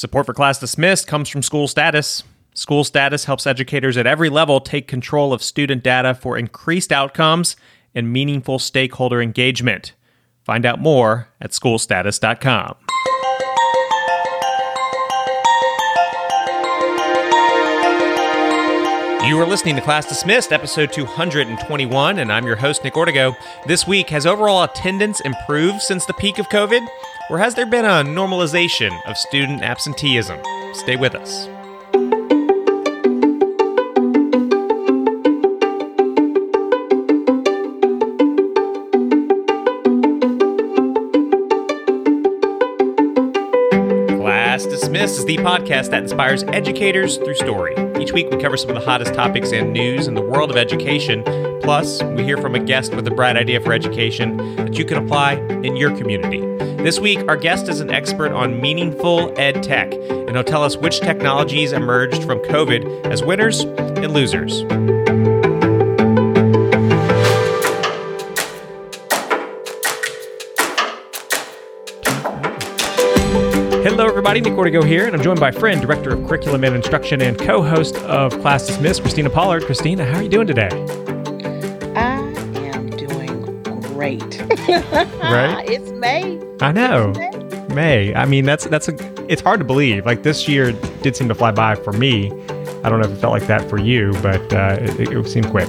Support for Class Dismissed comes from School Status. School Status helps educators at every level take control of student data for increased outcomes and meaningful stakeholder engagement. Find out more at schoolstatus.com. You are listening to Class Dismissed, episode 221, and I'm your host, Nick Ortego. This week, has overall attendance improved since the peak of COVID, or has there been a normalization of student absenteeism? Stay with us. Class Dismissed is the podcast that inspires educators through story. Each week, we cover some of the hottest topics and news in the world of education. Plus, we hear from a guest with a bright idea for education that you can apply in your community. This week, our guest is an expert on meaningful ed tech, and he'll tell us which technologies emerged from COVID as winners and losers. Hello, everybody. Nick Ortego here, and I'm joined by friend, director of curriculum and instruction, and co-host of Class Dismissed, Christina Pollard. Christina, how are you doing today? I am doing great. Right? it's May. I know. May. I mean, that's that's a. It's hard to believe. Like this year did seem to fly by for me. I don't know if it felt like that for you, but uh, it, it seemed quick.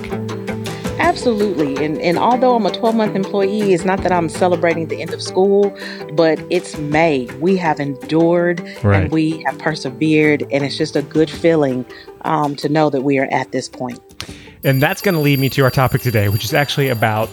Absolutely. And and although I'm a 12 month employee, it's not that I'm celebrating the end of school, but it's May. We have endured Right. and we have persevered, and it's just a good feeling um, to know that we are at this point. And that's going to lead me to our topic today, which is actually about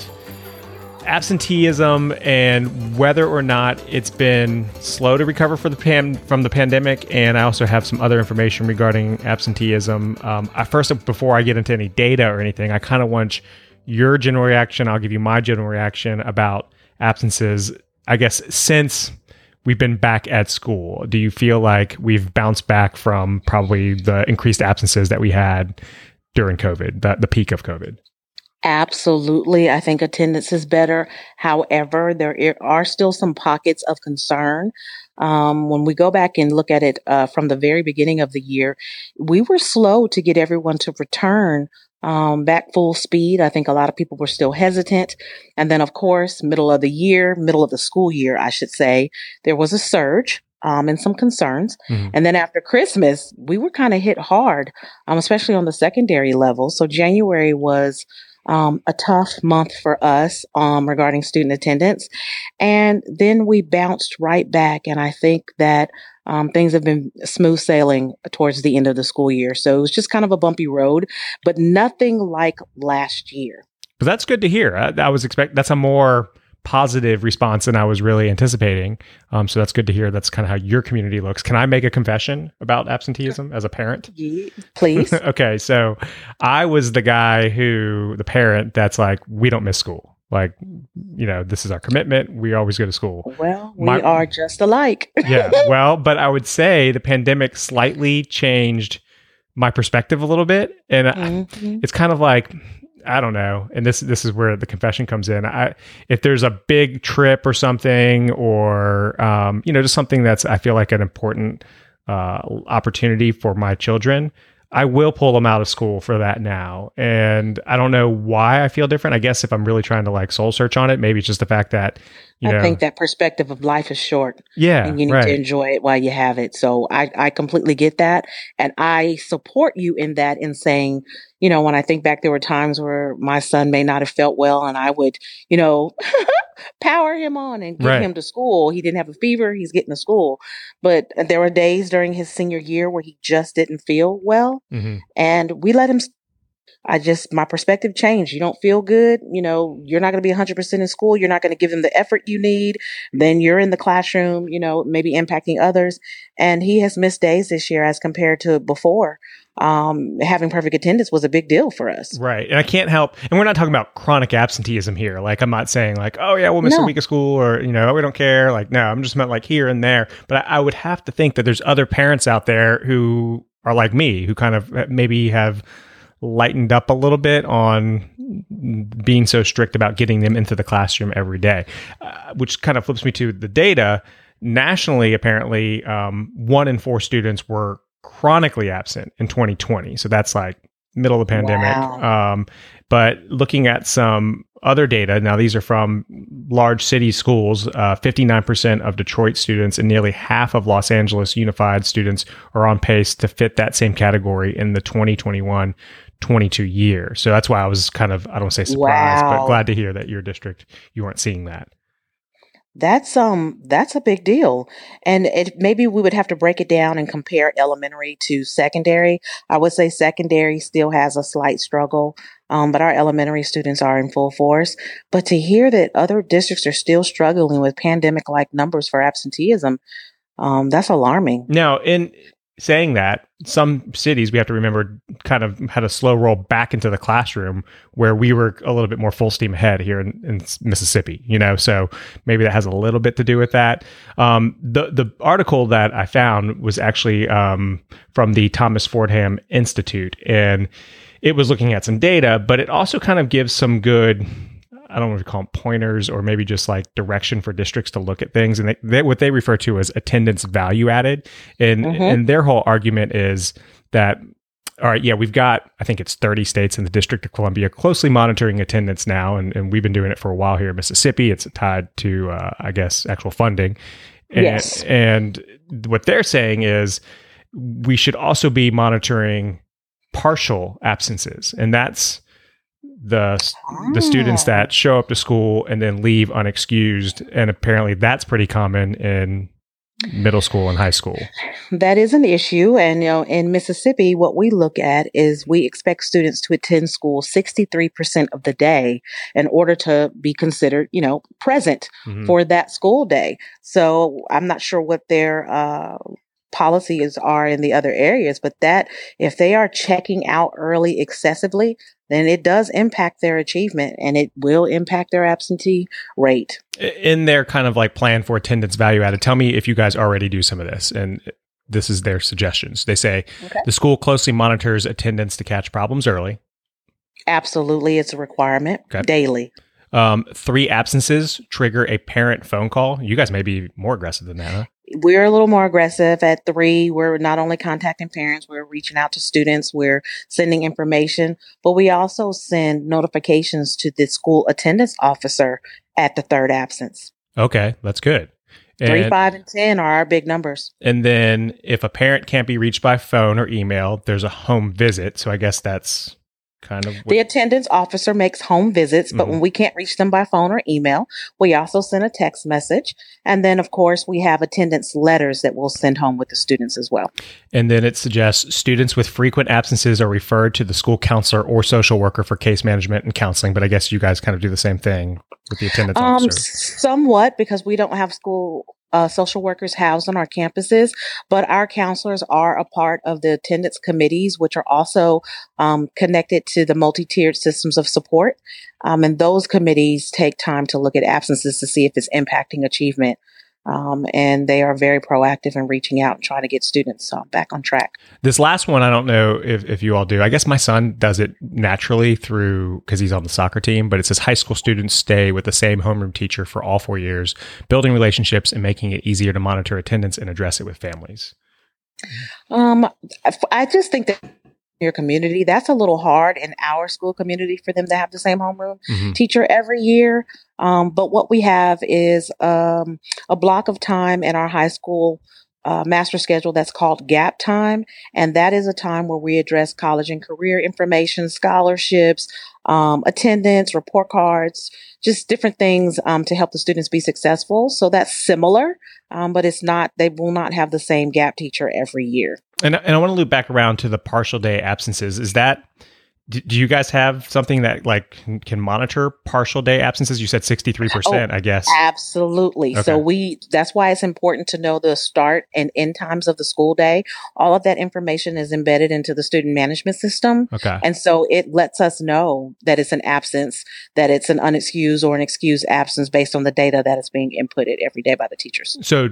absenteeism and whether or not it's been slow to recover for the pan- from the pandemic. And I also have some other information regarding absenteeism. Um, I, first, before I get into any data or anything, I kind of want your general reaction. I'll give you my general reaction about absences. I guess since we've been back at school, do you feel like we've bounced back from probably the increased absences that we had during COVID, the, the peak of COVID? Absolutely. I think attendance is better. However, there are still some pockets of concern. Um, when we go back and look at it uh, from the very beginning of the year, we were slow to get everyone to return um, back full speed. I think a lot of people were still hesitant. And then, of course, middle of the year, middle of the school year, I should say, there was a surge. Um, and some concerns. Mhm. And then after Christmas, we were kind of hit hard, um, especially on the secondary level. So January was um, a tough month for us um, regarding student attendance. And then we bounced right back. And I think that um, things have been smooth sailing towards the end of the school year. So it was just kind of a bumpy road, but nothing like last year. But that's good to hear. I, I was expect that's a more positive response than I was really anticipating. Um, so that's good to hear. That's kind of how your community looks. Can I make a confession about absenteeism as a parent? Please. okay, so I was the guy who, the parent that's like, we don't miss school. Like, you know, this is our commitment. We always go to school. well, we My- are just alike. yeah. Well, but I would say the pandemic slightly changed my perspective a little bit. And I, Mhm. it's kind of like I don't know, and this this is where the confession comes in. I if there's a big trip or something, or um, you know, just something that's I feel like an important uh, opportunity for my children. I will pull them out of school for that now. And I don't know why I feel different. I guess if I'm really trying to like soul search on it, maybe it's just the fact that, you I think that perspective of life is short. yeah, and you need right. to enjoy it while you have it. So I, I completely get that. And I support you in that in saying, you know, when I think back, there were times where my son may not have felt well and I would, you know, power him on and get Right. him to school. He didn't have a fever. He's getting to school. But there were days during his senior year where he just didn't feel well Mhm. and we let him I just my perspective changed. You don't feel good, you know, you're not going to be 100% in school, you're not going to give them the effort you need. Then you're in the classroom, you know, maybe impacting others. And he has missed days this year as compared to before. Um, having perfect attendance was a big deal for us. Right. And I can't help, and we're not talking about chronic absenteeism here. Like, I'm not saying, like, oh, yeah, we'll miss a week of school or, you know, we don't care. Like, no, I'm just meant like here and there. But I, I would have to think that there's other parents out there who are like me, who kind of uh, maybe have lightened up a little bit on being so strict about getting them into the classroom every day, uh, which kind of flips me to the data. nationally, apparently, um, one in four students were chronically absent in 2020. So that's like middle of the pandemic. Wow. Um, but looking at some other data, now these are from large city schools, uh, 59% of Detroit students and nearly half of Los Angeles Unified students are on pace to fit that same category in the 2021 22 year. So that's why I was kind of, I don't say surprised, but glad to hear that your district, you weren't seeing that. That's um that's a big deal. And it maybe we would have to break it down and compare elementary to secondary. I would say secondary still has a slight struggle. Um, but our elementary students are in full force. But to hear that other districts are still struggling with pandemic like numbers for absenteeism, um, that's alarming. Now, in saying that, some cities we have to remember kind of had a slow roll back into the classroom where we were a little bit more full steam ahead here in, in Mississippi, you know, so maybe that has a little bit to do with that. Um, the, the article that I found was actually um, from the Thomas Fordham Institute and it was looking at some data, but it also kind of gives some good I don't know if you call them pointers or maybe just like direction for districts to look at things. And they, they, what they refer to as attendance value added. And, Mhm. and their whole argument is that, all right, yeah, we've got, I think it's 30 states in the District of Columbia closely monitoring attendance now. And, and we've been doing it for a while here in Mississippi. It's tied to, uh, I guess, actual funding. And, Yes. and what they're saying is we should also be monitoring partial absences. And that's, the the students Ah. that show up to school and then leave unexcused and apparently that's pretty common in middle school and high school That is an issue. And, you know, in Mississippi, what we look at is we expect students to attend school 63% of the day in order to be considered, you know, present Mhm. for that school day. So I'm not sure what their, uh, policies are in the other areas, but that if they are checking out early excessively, then it does impact their achievement and it will impact their absentee rate. in their kind of like plan for attendance value added tell me if you guys already do some of this and this is their suggestions they say Okay. the school closely monitors attendance to catch problems early Absolutely. It's a requirement Okay. daily. Um, three absences trigger a parent phone call you guys may be more aggressive than that huh we're a little more aggressive at three. We're not only contacting parents, we're reaching out to students, we're sending information, but we also send notifications to the school attendance officer at the third absence. okay that's good Three, five, and 10 are our big numbers. And then if a parent can't be reached by phone or email, there's a home visit. So I guess that's kind of The attendance officer makes home visits, but Mhm. when we can't reach them by phone or email, we also send a text message. And then, of course, we have attendance letters that we'll send home with the students as well. and then it suggests students with frequent absences are referred to the school counselor or social worker for case management and counseling. But I guess you guys kind of do the same thing with the attendance Um, officer. somewhat because we don't have school uh, social workers housed on our campuses, but our counselors are a part of the attendance committees, which are also um, connected to the multi-tiered systems of support. Um, and those committees take time to look at absences to see if it's impacting achievement. Um, and they are very proactive in reaching out and trying to get students uh, back on track. This last one, I don't know if, if you all do. I guess my son does it naturally through because he's on the soccer team, but it says high school students stay with the same homeroom teacher for all four years, building relationships and making it easier to monitor attendance and address it with families. Um, I just think that your community, that's a little hard in our school community for them to have the same homeroom Mhm. teacher every year. Um, but what we have is um, a block of time in our high school uh, master schedule that's called gap time. And that is a time where we address college and career information, scholarships, um, attendance, report cards, just different things um, to help the students be successful. So that's similar, um, but it's not, they will not have the same gap teacher every year. And, and I want to loop back around to the partial day absences. Is that do, do you guys have something that like can- can monitor partial day absences? You said sixty three percent, I guess. Oh, absolutely. Okay. So we that's why it's important to know the start and end times of the school day. All of that information is embedded into the student management system. Okay. And so it lets us know that it's an absence, that it's an unexcused or an excused absence based on the data that is being inputted every day by the teachers. So,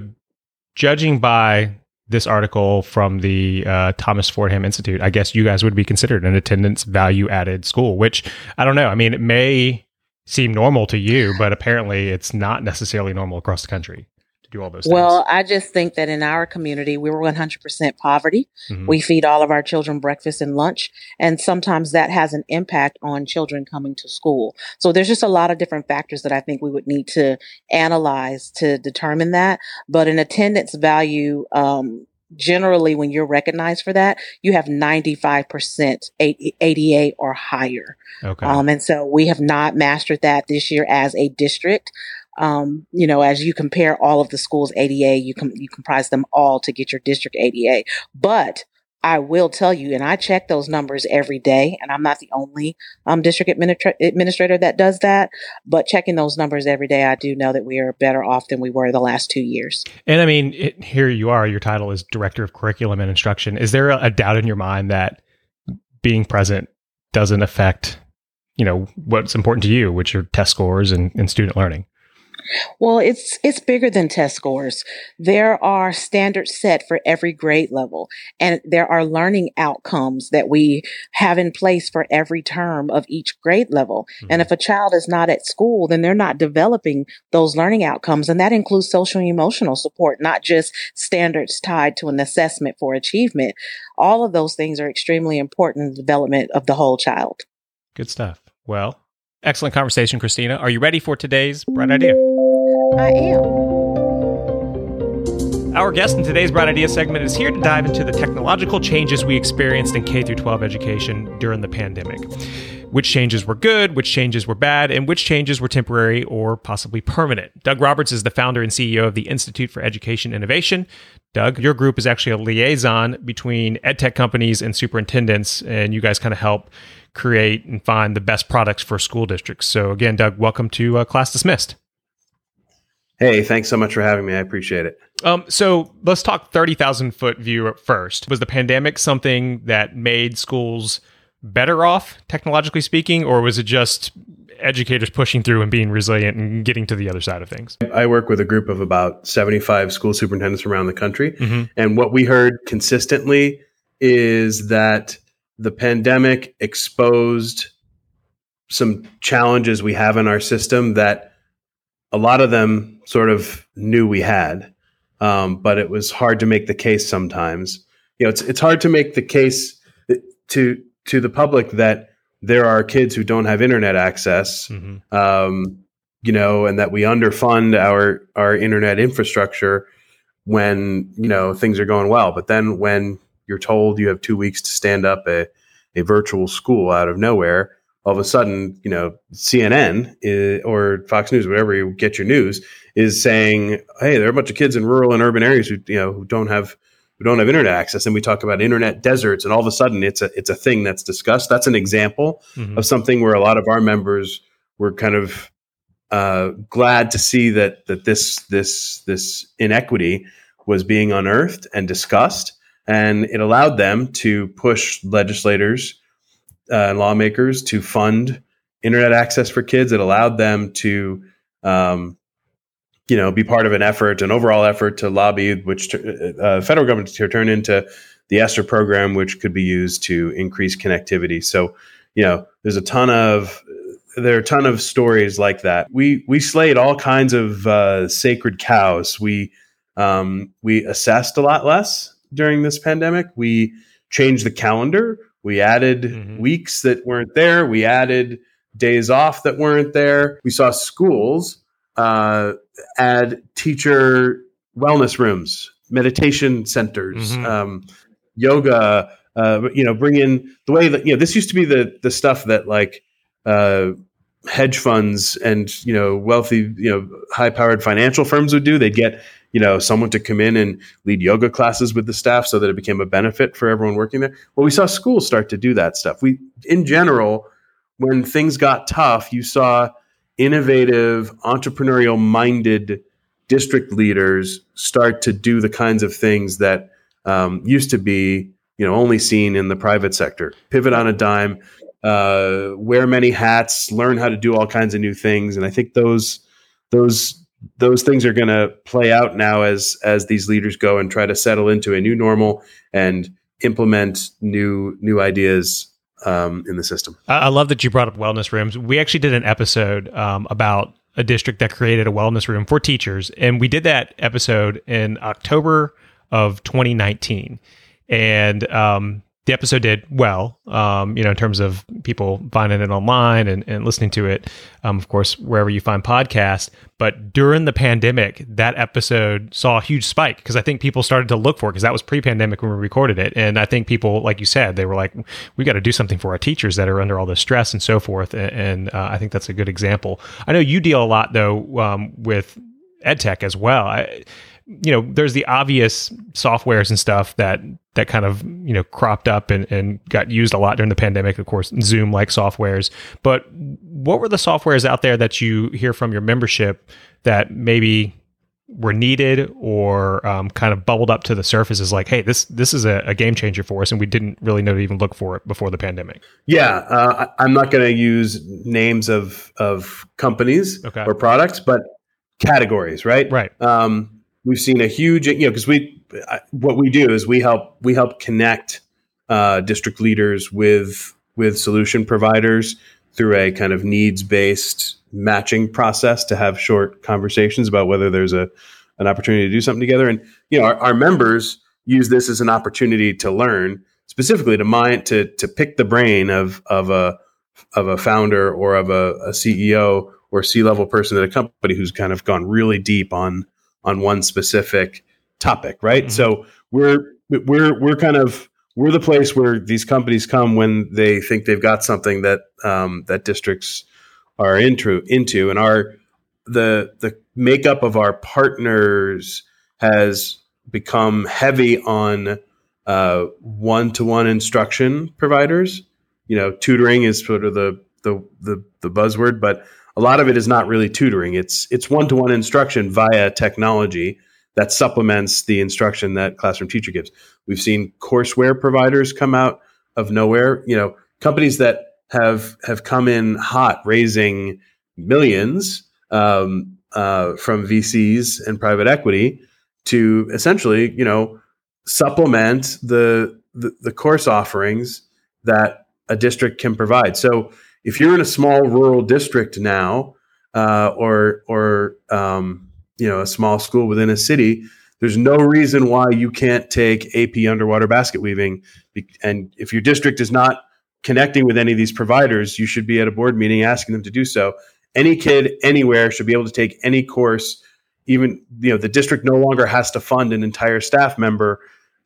judging by this article from the uh, Thomas Fordham Institute, I guess you guys would be considered an attendance value added school, which I don't know. I mean, it may seem normal to you, but apparently it's not necessarily normal across the country. To do all those well. I just think that in our community, we were 100% poverty. Mm-hmm. We feed all of our children breakfast and lunch, and sometimes that has an impact on children coming to school. So there's just a lot of different factors that I think we would need to analyze to determine that. But an attendance value, um, generally when you're recognized for that, you have 95% ADA or higher. Okay. Um, and so we have not mastered that this year as a district. Um, you know, as you compare all of the schools ADA, you com- you comprise them all to get your district ADA. But I will tell you, and I check those numbers every day, and I'm not the only um, district administra- administrator that does that. But checking those numbers every day, I do know that we are better off than we were the last two years. And I mean, it, here you are. Your title is director of curriculum and instruction. Is there a, a doubt in your mind that being present doesn't affect, you know, what's important to you, which are test scores and, and student learning? Well, it's it's bigger than test scores. There are standards set for every grade level, and there are learning outcomes that we have in place for every term of each grade level. Mm-hmm. And if a child is not at school, then they're not developing those learning outcomes, and that includes social and emotional support, not just standards tied to an assessment for achievement. All of those things are extremely important in the development of the whole child. Good stuff. Well, excellent conversation, Christina. Are you ready for today's bright idea? I am. Our guest in today's Bright Idea segment is here to dive into the technological changes we experienced in K 12 education during the pandemic. Which changes were good, which changes were bad, and which changes were temporary or possibly permanent. Doug Roberts is the founder and CEO of the Institute for Education Innovation. Doug, your group is actually a liaison between edtech companies and superintendents, and you guys kind of help create and find the best products for school districts. So, again, Doug, welcome to uh, Class Dismissed. Hey, thanks so much for having me. I appreciate it. Um, so let's talk 30,000 foot view first. Was the pandemic something that made schools better off, technologically speaking, or was it just educators pushing through and being resilient and getting to the other side of things? I work with a group of about 75 school superintendents around the country. Mm-hmm. And what we heard consistently is that the pandemic exposed some challenges we have in our system that a lot of them sort of knew we had, um, but it was hard to make the case sometimes. You know, it's it's hard to make the case to to the public that there are kids who don't have internet access, mm-hmm. um, you know, and that we underfund our our internet infrastructure when you know things are going well. But then when you're told you have two weeks to stand up a a virtual school out of nowhere, all of a sudden, you know, CNN is, or Fox News, whatever you get your news, is saying, "Hey, there are a bunch of kids in rural and urban areas who you know who don't have who don't have internet access." And we talk about internet deserts, and all of a sudden, it's a it's a thing that's discussed. That's an example mm-hmm. of something where a lot of our members were kind of uh, glad to see that that this this this inequity was being unearthed and discussed, and it allowed them to push legislators uh, lawmakers to fund internet access for kids. It allowed them to, um, you know, be part of an effort, an overall effort to lobby, which uh, uh, federal government to turn into the ESSER program, which could be used to increase connectivity. So, you know, there's a ton of there are a ton of stories like that. We we slayed all kinds of uh, sacred cows. We um, we assessed a lot less during this pandemic. We changed the calendar. We added mm-hmm. weeks that weren't there. We added days off that weren't there. We saw schools uh, add teacher wellness rooms, meditation centers, mm-hmm. um, yoga. Uh, you know, bring in the way that you know this used to be the the stuff that like uh, hedge funds and you know wealthy you know high powered financial firms would do. They'd get you know someone to come in and lead yoga classes with the staff so that it became a benefit for everyone working there. Well we saw schools start to do that stuff. We in general when things got tough you saw innovative entrepreneurial minded district leaders start to do the kinds of things that um, used to be you know only seen in the private sector. Pivot on a dime uh, wear many hats learn how to do all kinds of new things. And i think those those those things are going to play out now as as these leaders go and try to settle into a new normal and implement new new ideas um, in the system. I love that you brought up wellness rooms. We actually did an episode um, about a district that created a wellness room for teachers, and we did that episode in October of 2019, and um, the episode did well, um, you know, in terms of people finding it online and, and listening to it, um, of course, wherever you find podcasts. But during the pandemic, that episode saw a huge spike because I think people started to look for it because that was pre pandemic when we recorded it. And I think people, like you said, they were like, we got to do something for our teachers that are under all this stress and so forth. And, and uh, I think that's a good example. I know you deal a lot, though, um, with edtech as well. I, you know, there's the obvious softwares and stuff that that kind of you know cropped up and, and got used a lot during the pandemic. Of course, Zoom like softwares. But what were the softwares out there that you hear from your membership that maybe were needed or um, kind of bubbled up to the surface is like, hey, this this is a, a, game changer for us, and we didn't really know to even look for it before the pandemic. Yeah, uh, I'm not going to use names of of companies okay. or products, but categories, right? Right. Um, we've seen a huge, you know, because we what we do is we help we help connect uh, district leaders with with solution providers through a kind of needs based matching process to have short conversations about whether there's a an opportunity to do something together. And you know, our, our members use this as an opportunity to learn specifically to mind to to pick the brain of of a of a founder or of a, a CEO or C level person at a company who's kind of gone really deep on on one specific topic, right? Mm-hmm. So we're we're we're kind of we're the place where these companies come when they think they've got something that um, that districts are into into, and our the the makeup of our partners has become heavy on one to one instruction providers. You know, tutoring is sort of the the the, the buzzword, but a lot of it is not really tutoring. It's it's one to one instruction via technology that supplements the instruction that classroom teacher gives. We've seen courseware providers come out of nowhere. You know, companies that have have come in hot, raising millions um, uh, from VCs and private equity to essentially, you know, supplement the, the, the course offerings that a district can provide. So if you're in a small rural district now, uh, or or um, you know a small school within a city, there's no reason why you can't take AP underwater basket weaving. And if your district is not connecting with any of these providers, you should be at a board meeting asking them to do so. Any kid anywhere should be able to take any course. Even you know the district no longer has to fund an entire staff member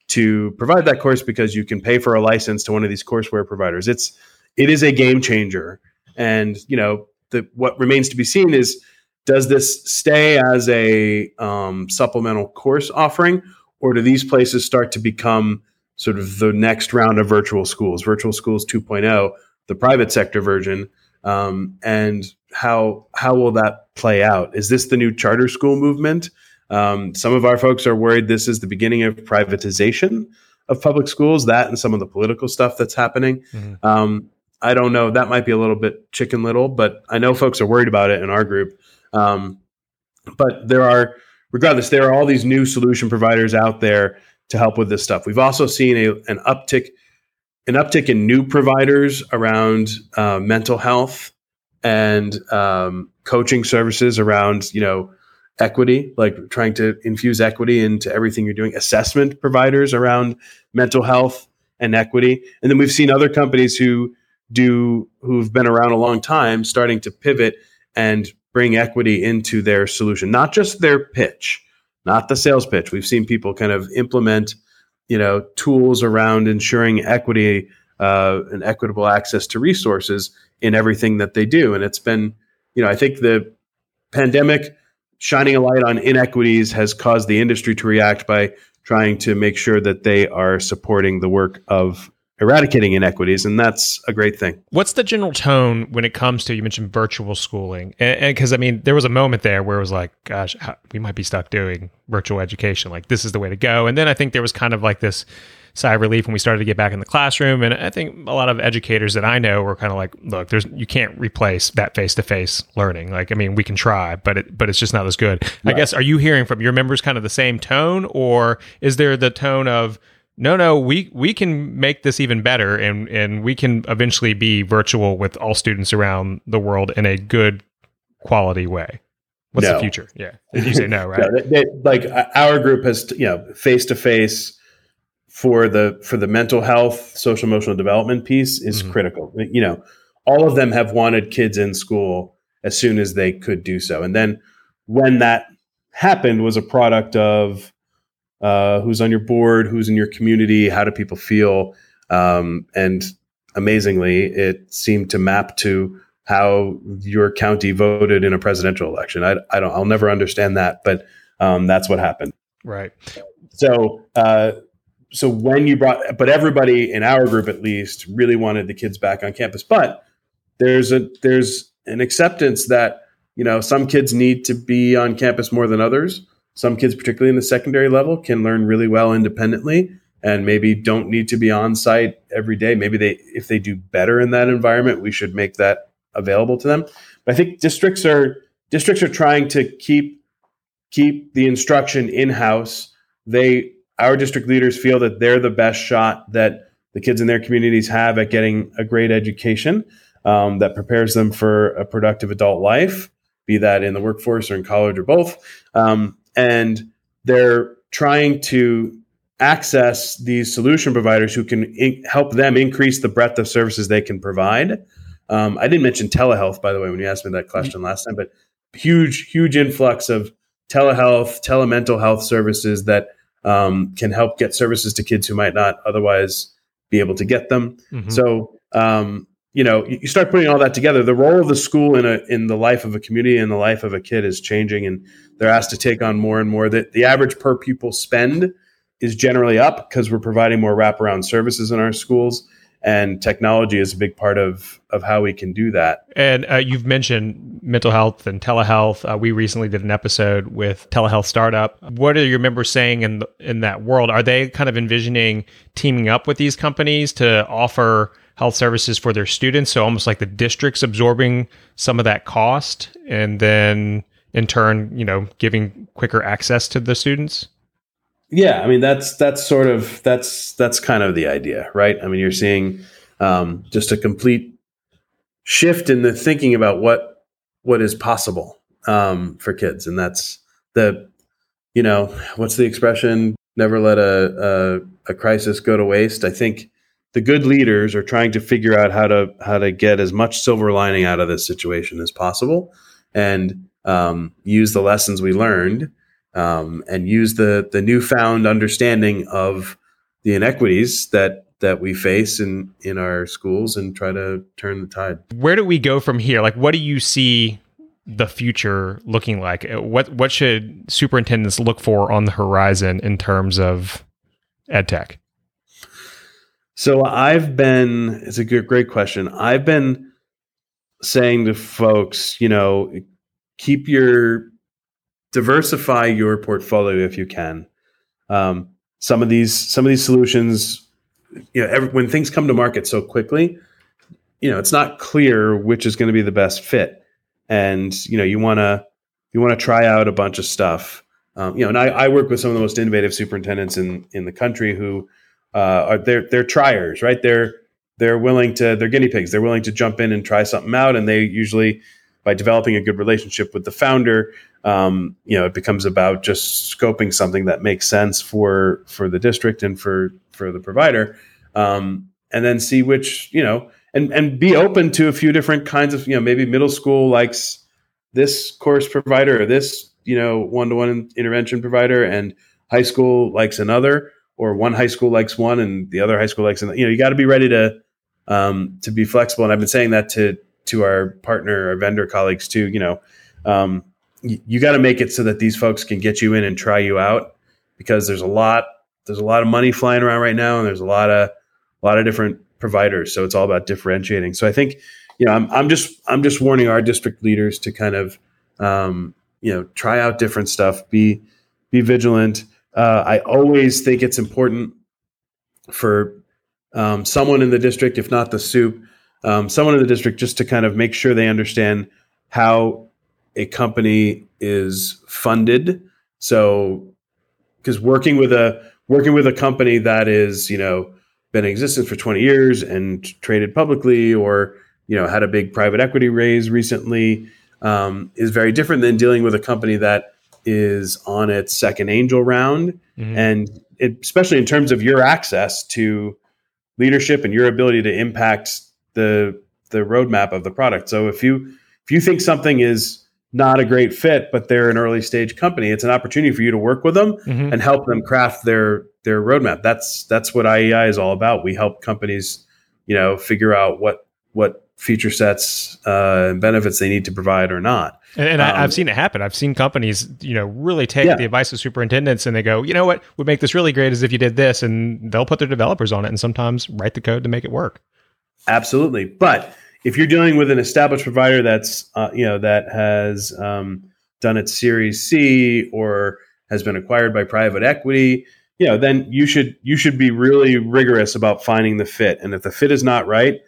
to provide that course because you can pay for a license to one of these courseware providers. It's it is a game changer. And you know, the what remains to be seen is does this stay as a um, supplemental course offering, or do these places start to become sort of the next round of virtual schools, virtual schools 2.0, the private sector version? Um, and how how will that play out? Is this the new charter school movement? Um, some of our folks are worried this is the beginning of privatization of public schools. That and some of the political stuff that's happening. Mm-hmm. Um, I don't know. That might be a little bit chicken little, but I know folks are worried about it in our group. Um, but there are, regardless, there are all these new solution providers out there to help with this stuff. We've also seen a, an uptick, an uptick in new providers around uh, mental health and um, coaching services around, you know, equity, like trying to infuse equity into everything you're doing. Assessment providers around mental health and equity, and then we've seen other companies who do who've been around a long time starting to pivot and bring equity into their solution, not just their pitch, not the sales pitch. We've seen people kind of implement, you know, tools around ensuring equity uh, and equitable access to resources in everything that they do. And it's been, you know, I think the pandemic shining a light on inequities has caused the industry to react by trying to make sure that they are supporting the work of eradicating inequities, and that's a great thing. What's the general tone when it comes to you mentioned virtual schooling? And because I mean, there was a moment there where it was like, gosh, how, we might be stuck doing virtual education. Like this is the way to go. And then I think there was kind of like this sigh of relief when we started to get back in the classroom. And I think a lot of educators that I know were kind of like, look, there's you can't replace that face to face learning. Like, I mean, we can try, but it but it's just not as good. Right. I guess are you hearing from your members kind of the same tone, or is there the tone of no, no, we we can make this even better, and and we can eventually be virtual with all students around the world in a good quality way? What's No. the future? Yeah, Did you say no, right? Yeah, they- they- like our group has you know face to face for the for the mental health social emotional development piece is Mhm. critical you know all of them have wanted kids in school as soon as they could do so and then when that happened was a product of uh, who's on your board who's in your community how do people feel um, and amazingly it seemed to map to how your county voted in a presidential election. I, I don't, I'll never understand that, but um, that's what happened. Right. So, uh, so when you brought, but everybody in our group at least really wanted the kids back on campus. But there's a there's an acceptance that you know some kids need to be on campus more than others. Some kids, particularly in the secondary level, can learn really well independently and maybe don't need to be on site every day. Maybe they, if they do better in that environment, we should make that available to them. But I think districts are districts are trying to keep keep the instruction in house. They our district leaders feel that they're the best shot that the kids in their communities have at getting a great education um, that prepares them for a productive adult life, be that in the workforce or in college or both. Um, and they're trying to access these solution providers who can in- help them increase the breadth of services they can provide. Um, I didn't mention telehealth, by the way, when you asked me that question last time, but huge, huge influx of telehealth, telemental health services that um, can help get services to kids who might not otherwise be able to get them. Mhm. So, um, you know, you start putting all that together. The role of the school in a in the life of a community and the life of a kid is changing, and they're asked to take on more and more. That the average per pupil spend is generally up because we're providing more wraparound services in our schools, and technology is a big part of of how we can do that. And uh, you've mentioned mental health and telehealth. Uh, we recently did an episode with telehealth startup. What are your members saying in the, in that world? Are they kind of envisioning teaming up with these companies to offer health services for their students? So almost like the district's absorbing some of that cost, and then in turn, you know, giving quicker access to the students. Yeah, I mean that's that's sort of that's that's kind of the idea, right? I mean, you're seeing um, just a complete shift in the thinking about what what is possible um, for kids, and that's the you know what's the expression? Never let a, a a crisis go to waste. I think the good leaders are trying to figure out how to how to get as much silver lining out of this situation as possible, and um, use the lessons we learned um, and use the the newfound understanding of the inequities that that we face in in our schools and try to turn the tide. Where do we go from here? Like, what do you see the future looking like? Uh, What what should superintendents look for on the horizon in terms of ed tech? So I've been it's a good great question. I've been saying to folks, you know, keep your diversify your portfolio if you can. Um, some of these some of these solutions, you know, every, when things come to market so quickly, you know, it's not clear which is going to be the best fit, and you know, you want to you want to try out a bunch of stuff. Um, you know, and I, I work with some of the most innovative superintendents in in the country who uh, are they're they're triers, right? They're they're willing to they're guinea pigs. They're willing to jump in and try something out, and they usually by developing a good relationship with the founder, um, you know, it becomes about just scoping something that makes sense for for the district and for for the provider, um, and then see which you know, and and be open to a few different kinds of you know, maybe middle school likes this course provider or this you know one to one intervention provider, and high school likes another, or one high school likes one and the other high school likes another. You know, you got to be ready to um, to be flexible, and I've been saying that to to our partner, our vendor colleagues too. You know, um, you, you got to make it so that these folks can get you in and try you out because there's a lot there's a lot of money flying around right now, and there's a lot of a lot of different providers. So it's all about differentiating. So I think you know I'm I'm just I'm just warning our district leaders to kind of um, you know try out different stuff, be be vigilant. Uh, I always think it's important for um, someone in the district, if not the supe, um, someone in the district, just to kind of make sure they understand how a company is funded. So, because working with a working with a company that is you know been in existence for 20 years and traded publicly, or you know had a big private equity raise recently, um, is very different than dealing with a company that is on its second angel round, mm-hmm. and it, especially in terms of your access to leadership and your ability to impact the the roadmap of the product. So if you if you think something is not a great fit, but they're an early stage company, it's an opportunity for you to work with them mm-hmm. and help them craft their their roadmap. That's that's what IEI is all about. We help companies, you know, figure out what what feature sets uh, and benefits they need to provide or not. And, and um, I, have seen it happen. I've seen companies, you know, really take yeah. the advice of superintendents and they go, you know what would make this really great is if you did this, and they'll put their developers on it and sometimes write the code to make it work. Absolutely, but if you're dealing with an established provider that's uh, you know that has um, done its Series C or has been acquired by private equity, you know, then you should you should be really rigorous about finding the fit. And if the fit is not right,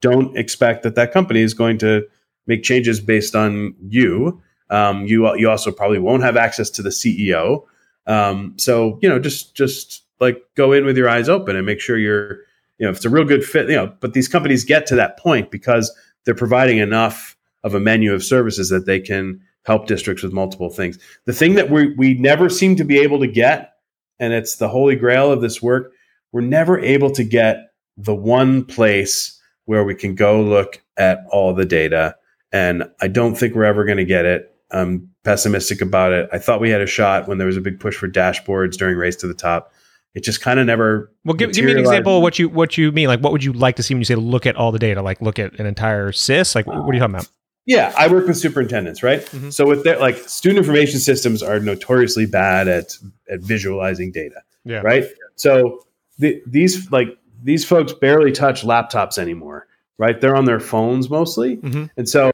don't expect that that company is going to make changes based on you. Um, you you also probably won't have access to the CEO. Um, so you know, just just like go in with your eyes open and make sure you're you know if it's a real good fit. You know, but these companies get to that point because they're providing enough of a menu of services that they can help districts with multiple things. The thing that we we never seem to be able to get, and it's the holy grail of this work, we're never able to get the one place where we can go look at all the data. And I don't think we're ever going to get it. I'm pessimistic about it. I thought we had a shot when there was a big push for dashboards during Race to the Top. It just kind of never. Well, give, give, me an example of what you what you mean. Like, what would you like to see when you say look at all the data? Like, look at an entire SIS. Like, what are you talking about? Yeah, I work with superintendents, right? Mm-hmm. So with their like student information systems are notoriously bad at at visualizing data. Yeah. Right. So the, these like these folks barely touch laptops anymore, right? They're on their phones mostly. Mm-hmm. And so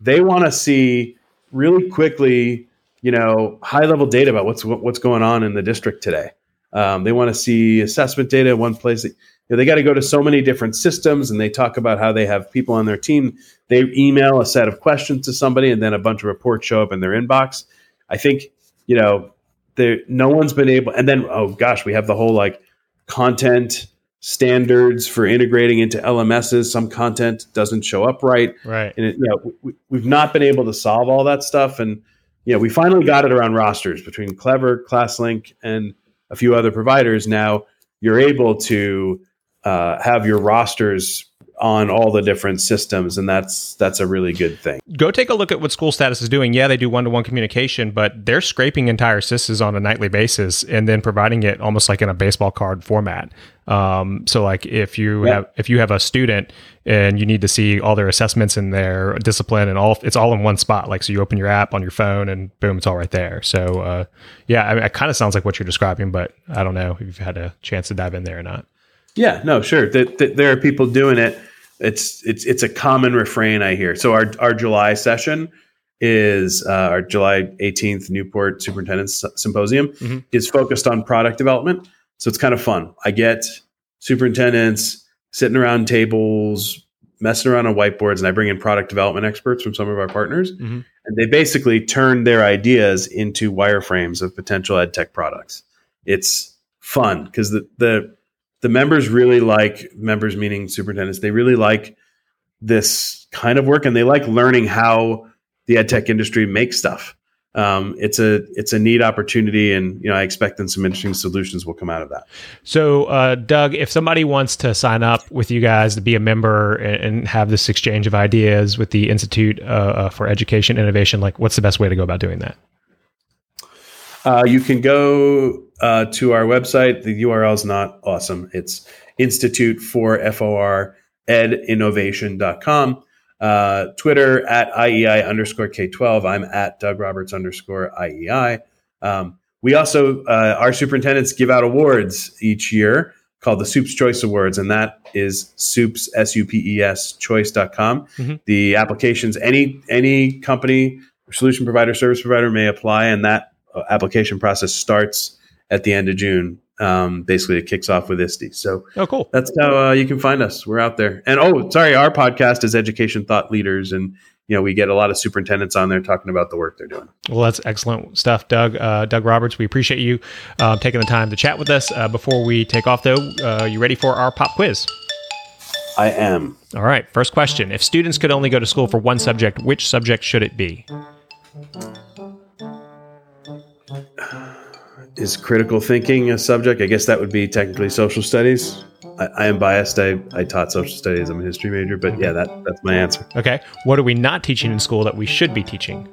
they want to see really quickly, you know, high level data about what's what's going on in the district today. Um, they want to see assessment data in one place. That, you know, they got to go to so many different systems, and they talk about how they have people on their team. They email a set of questions to somebody, and then a bunch of reports show up in their inbox. I think you know, there no one's been able. And then, oh gosh, we have the whole like content standards for integrating into LMSs. Some content doesn't show up right. Right. And it, you know, we, have not been able to solve all that stuff. And, you know, we finally got it around rosters between Clever, ClassLink, and a few other providers. Now you're able to uh, have your rosters on all the different systems and that's that's a really good thing. Go take a look at what school status is doing. Yeah they do one-to-one communication but they're scraping entire systems on a nightly basis and then providing it almost like in a baseball card format. Um, so like if you have if you have a student and you need to see all their assessments and their discipline and all it's all in one spot. Like so you open your app on your phone and boom it's all right there. So uh, yeah I mean, it kind of sounds like what you're describing but i don't know if you've had a chance to dive in there or not yeah, no, sure. That, that there are people doing it. It's it's it's a common refrain I hear. So our our July session is uh, our July 18th Newport Superintendent's Symposium mm-hmm. is focused on product development. So it's kind of fun. I get superintendents sitting around tables, messing around on whiteboards, and I bring in product development experts from some of our partners, mm-hmm. and they basically turn their ideas into wireframes of potential ed tech products. It's fun because the the the members really like members meaning superintendents they really like this kind of work and they like learning how the ed tech industry makes stuff um, it's a it's a neat opportunity, and you know I expect that some interesting solutions will come out of that. So, uh, Doug, if somebody wants to sign up with you guys to be a member and, and have this exchange of ideas with the Institute uh, uh, for Education Innovation, like what's the best way to go about doing that? Uh, you can go uh, to our website. The URL is not awesome. It's Institute for FOR Ed edinnovation.com. Uh, Twitter at IEI underscore K12. I'm at Doug Roberts underscore IEI. Um, we also, uh, our superintendents give out awards each year called the Supes Choice Awards, and that is Supes, S U P E S, choice.com. Mm-hmm. The applications, any, any company, solution provider, service provider may apply, and that application process starts at the end of June. Um, basically, it kicks off with ISTE. So, oh, cool. That's how uh, you can find us. We're out there. And oh, sorry, our podcast is Education Thought Leaders, and you know we get a lot of superintendents on there talking about the work they're doing. Well, that's excellent stuff, Doug. Uh, Doug Roberts, we appreciate you uh, taking the time to chat with us. Uh, before we take off, though, uh, you ready for our pop quiz? I am. All right. First question: If students could only go to school for one subject, which subject should it be? Is critical thinking a subject? I guess that would be technically social studies. I, I am biased. I, I taught social studies. I'm a history major, but yeah, that that's my answer. Okay. What are we not teaching in school that we should be teaching?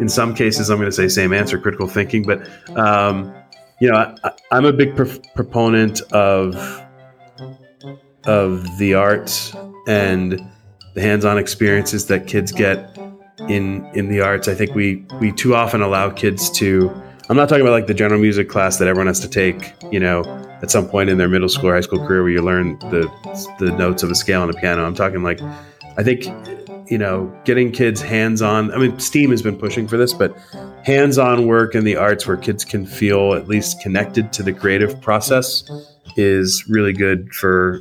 In some cases, I'm going to say same answer, critical thinking. But um, you know, I, I'm a big pro- proponent of of the arts and the hands-on experiences that kids get in in the arts. I think we we too often allow kids to. I'm not talking about like the general music class that everyone has to take. You know, at some point in their middle school or high school career, where you learn the the notes of a scale on a piano. I'm talking like, I think, you know, getting kids hands-on. I mean, STEAM has been pushing for this, but hands-on work in the arts where kids can feel at least connected to the creative process is really good for,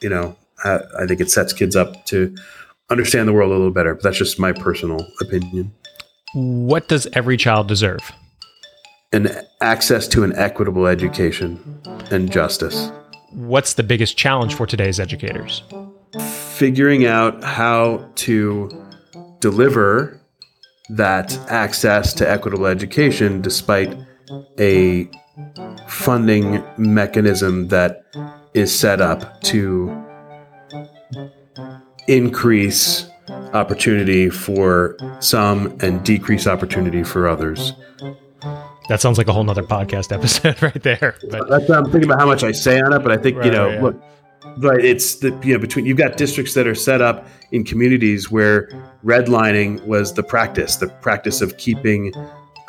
you know, I, I think it sets kids up to understand the world a little better. But that's just my personal opinion. What does every child deserve? And access to an equitable education and justice. What's the biggest challenge for today's educators? Figuring out how to deliver that access to equitable education despite a funding mechanism that is set up to increase opportunity for some and decrease opportunity for others. That sounds like a whole nother podcast episode right there. But that's I'm thinking about how much I say on it, but I think Right, you know, yeah. look, right? It's the you know between you've got districts that are set up in communities where redlining was the practice, the practice of keeping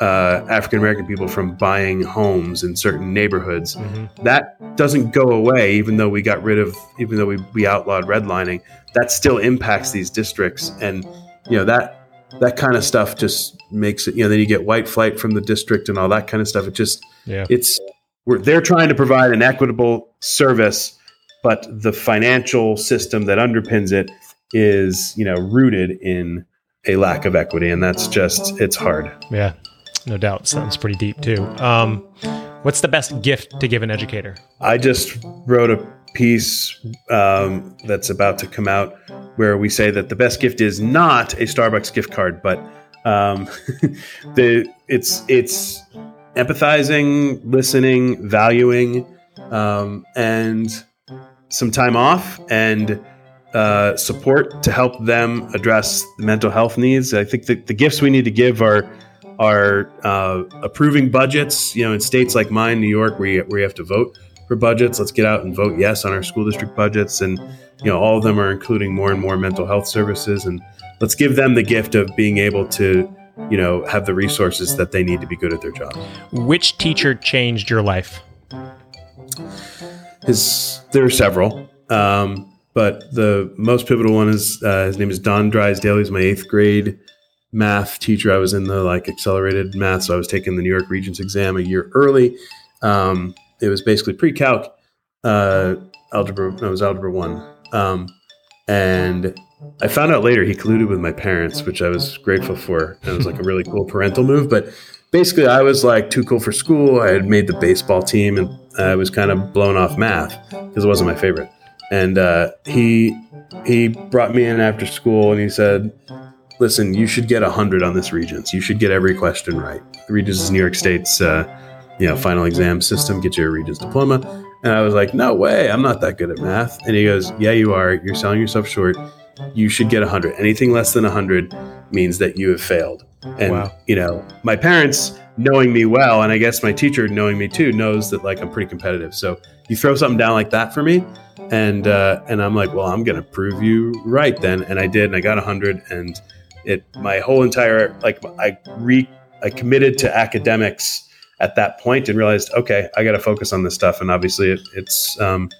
uh, African American people from buying homes in certain neighborhoods. Mhm. That doesn't go away, even though we got rid of, even though we, we outlawed redlining. That still impacts these districts, and you know that that kind of stuff just makes it. You know, then you get white flight from the district and all that kind of stuff. It just Yeah. it's we're, they're trying to provide an equitable service, but the financial system that underpins it is you know rooted in a lack of equity, and that's just it's hard. Yeah. No doubt. Sounds pretty deep too. Um, what's the best gift to give an educator? I just wrote a piece um, that's about to come out where we say that the best gift is not a Starbucks gift card, but um, the it's it's empathizing, listening, valuing, um, and some time off and uh, support to help them address the mental health needs. I think that the gifts we need to give are are uh, approving budgets. You know, in states like mine, New York, where you, where you have to vote for budgets, let's get out and vote yes on our school district budgets. And you know, all of them are including more and more mental health services. And let's give them the gift of being able to, you know, have the resources that they need to be good at their job. Which teacher changed your life? His there are several, um, but the most pivotal one is uh, his name is Don Drysdale. He's my eighth grade math teacher. I was in the like accelerated math, so I was taking the New York Regents exam a year early. Um, it was basically pre-calc, uh, algebra. No, it was algebra one, um, and I found out later he colluded with my parents, which I was grateful for. It was like a really cool parental move, but basically I was like too cool for school. I had made the baseball team and I was kind of blown off math because it wasn't my favorite. And uh, he he brought me in after school and he said, "Listen, you should get a hundred on this Regents. You should get every question right. Regents is New York State's uh, you know final exam system. Get you a Regents diploma." And I was like, "No way! I'm not that good at math." And he goes, "Yeah, you are. You're selling yourself short. You should get hundred. Anything less than hundred means that you have failed." And Wow. you know, my parents knowing me well, and I guess my teacher knowing me too, knows that like I'm pretty competitive. So you throw something down like that for me, and uh, and I'm like, well, I'm gonna prove you right then, and I did, and I got hundred, and it my whole entire like I re I committed to academics at that point and realized, okay, I got to focus on this stuff, and obviously it, it's um,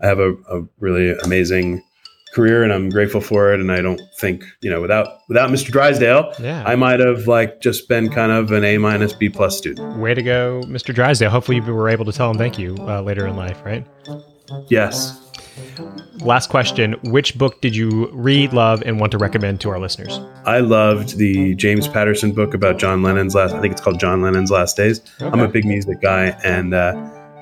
I have a, a really amazing career and I'm grateful for it and I don't think you know without without Mr. Drysdale Yeah. I might have like just been kind of an A minus B plus student. Way to go, Mr. Drysdale. Hopefully, you were able to tell him thank you uh, later in life, right? Yes. Last question Which book did you read, love, and want to recommend to our listeners? I loved the James Patterson book about John Lennon's last I think it's called John Lennon's Last Days. I'm a big music guy and uh,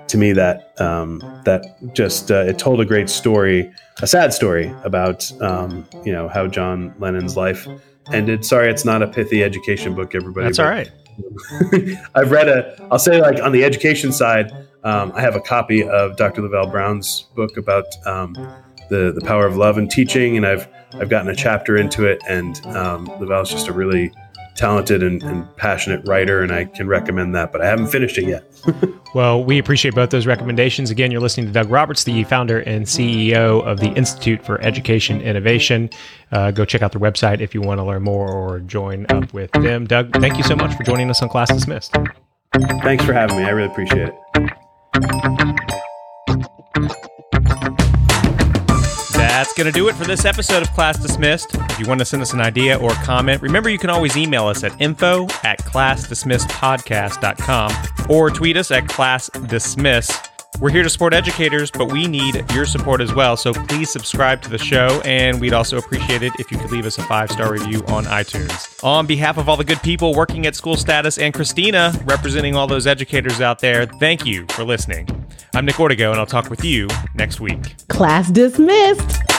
to me that um, that just uh, it told a great story, a sad story about um, you know how John Lennon's life ended. Sorry, it's not a pithy education book, everybody. That's all right. I've read a. I'll say like on the education side, um, I have a copy of Dr. LaVelle Brown's book about um, the the power of love and teaching, and I've I've gotten a chapter into it, and um, LaVelle's just a really talented and, and, passionate writer, and I can recommend that, but I haven't finished it yet. well, we appreciate both those recommendations. Again, you're listening to Doug Roberts, the founder and CEO of the Institute for Education Innovation. Uh, go check out their website if you want to learn more or join up with them. Doug, thank you so much for joining us on Class Dismissed. Thanks for having me. I really appreciate it. That's going to do it for this episode of Class Dismissed. If you want to send us an idea or comment, remember you can always email us at info at classdismissedpodcast.com or tweet us at classdismiss. We're here to support educators, but we need your support as well. So please subscribe to the show, and we'd also appreciate it if you could leave us a five star review on iTunes. On behalf of all the good people working at SchoolStatus and Christina, representing all those educators out there, thank you for listening. I'm Nick Ortego, and I'll talk with you next week. Class dismissed.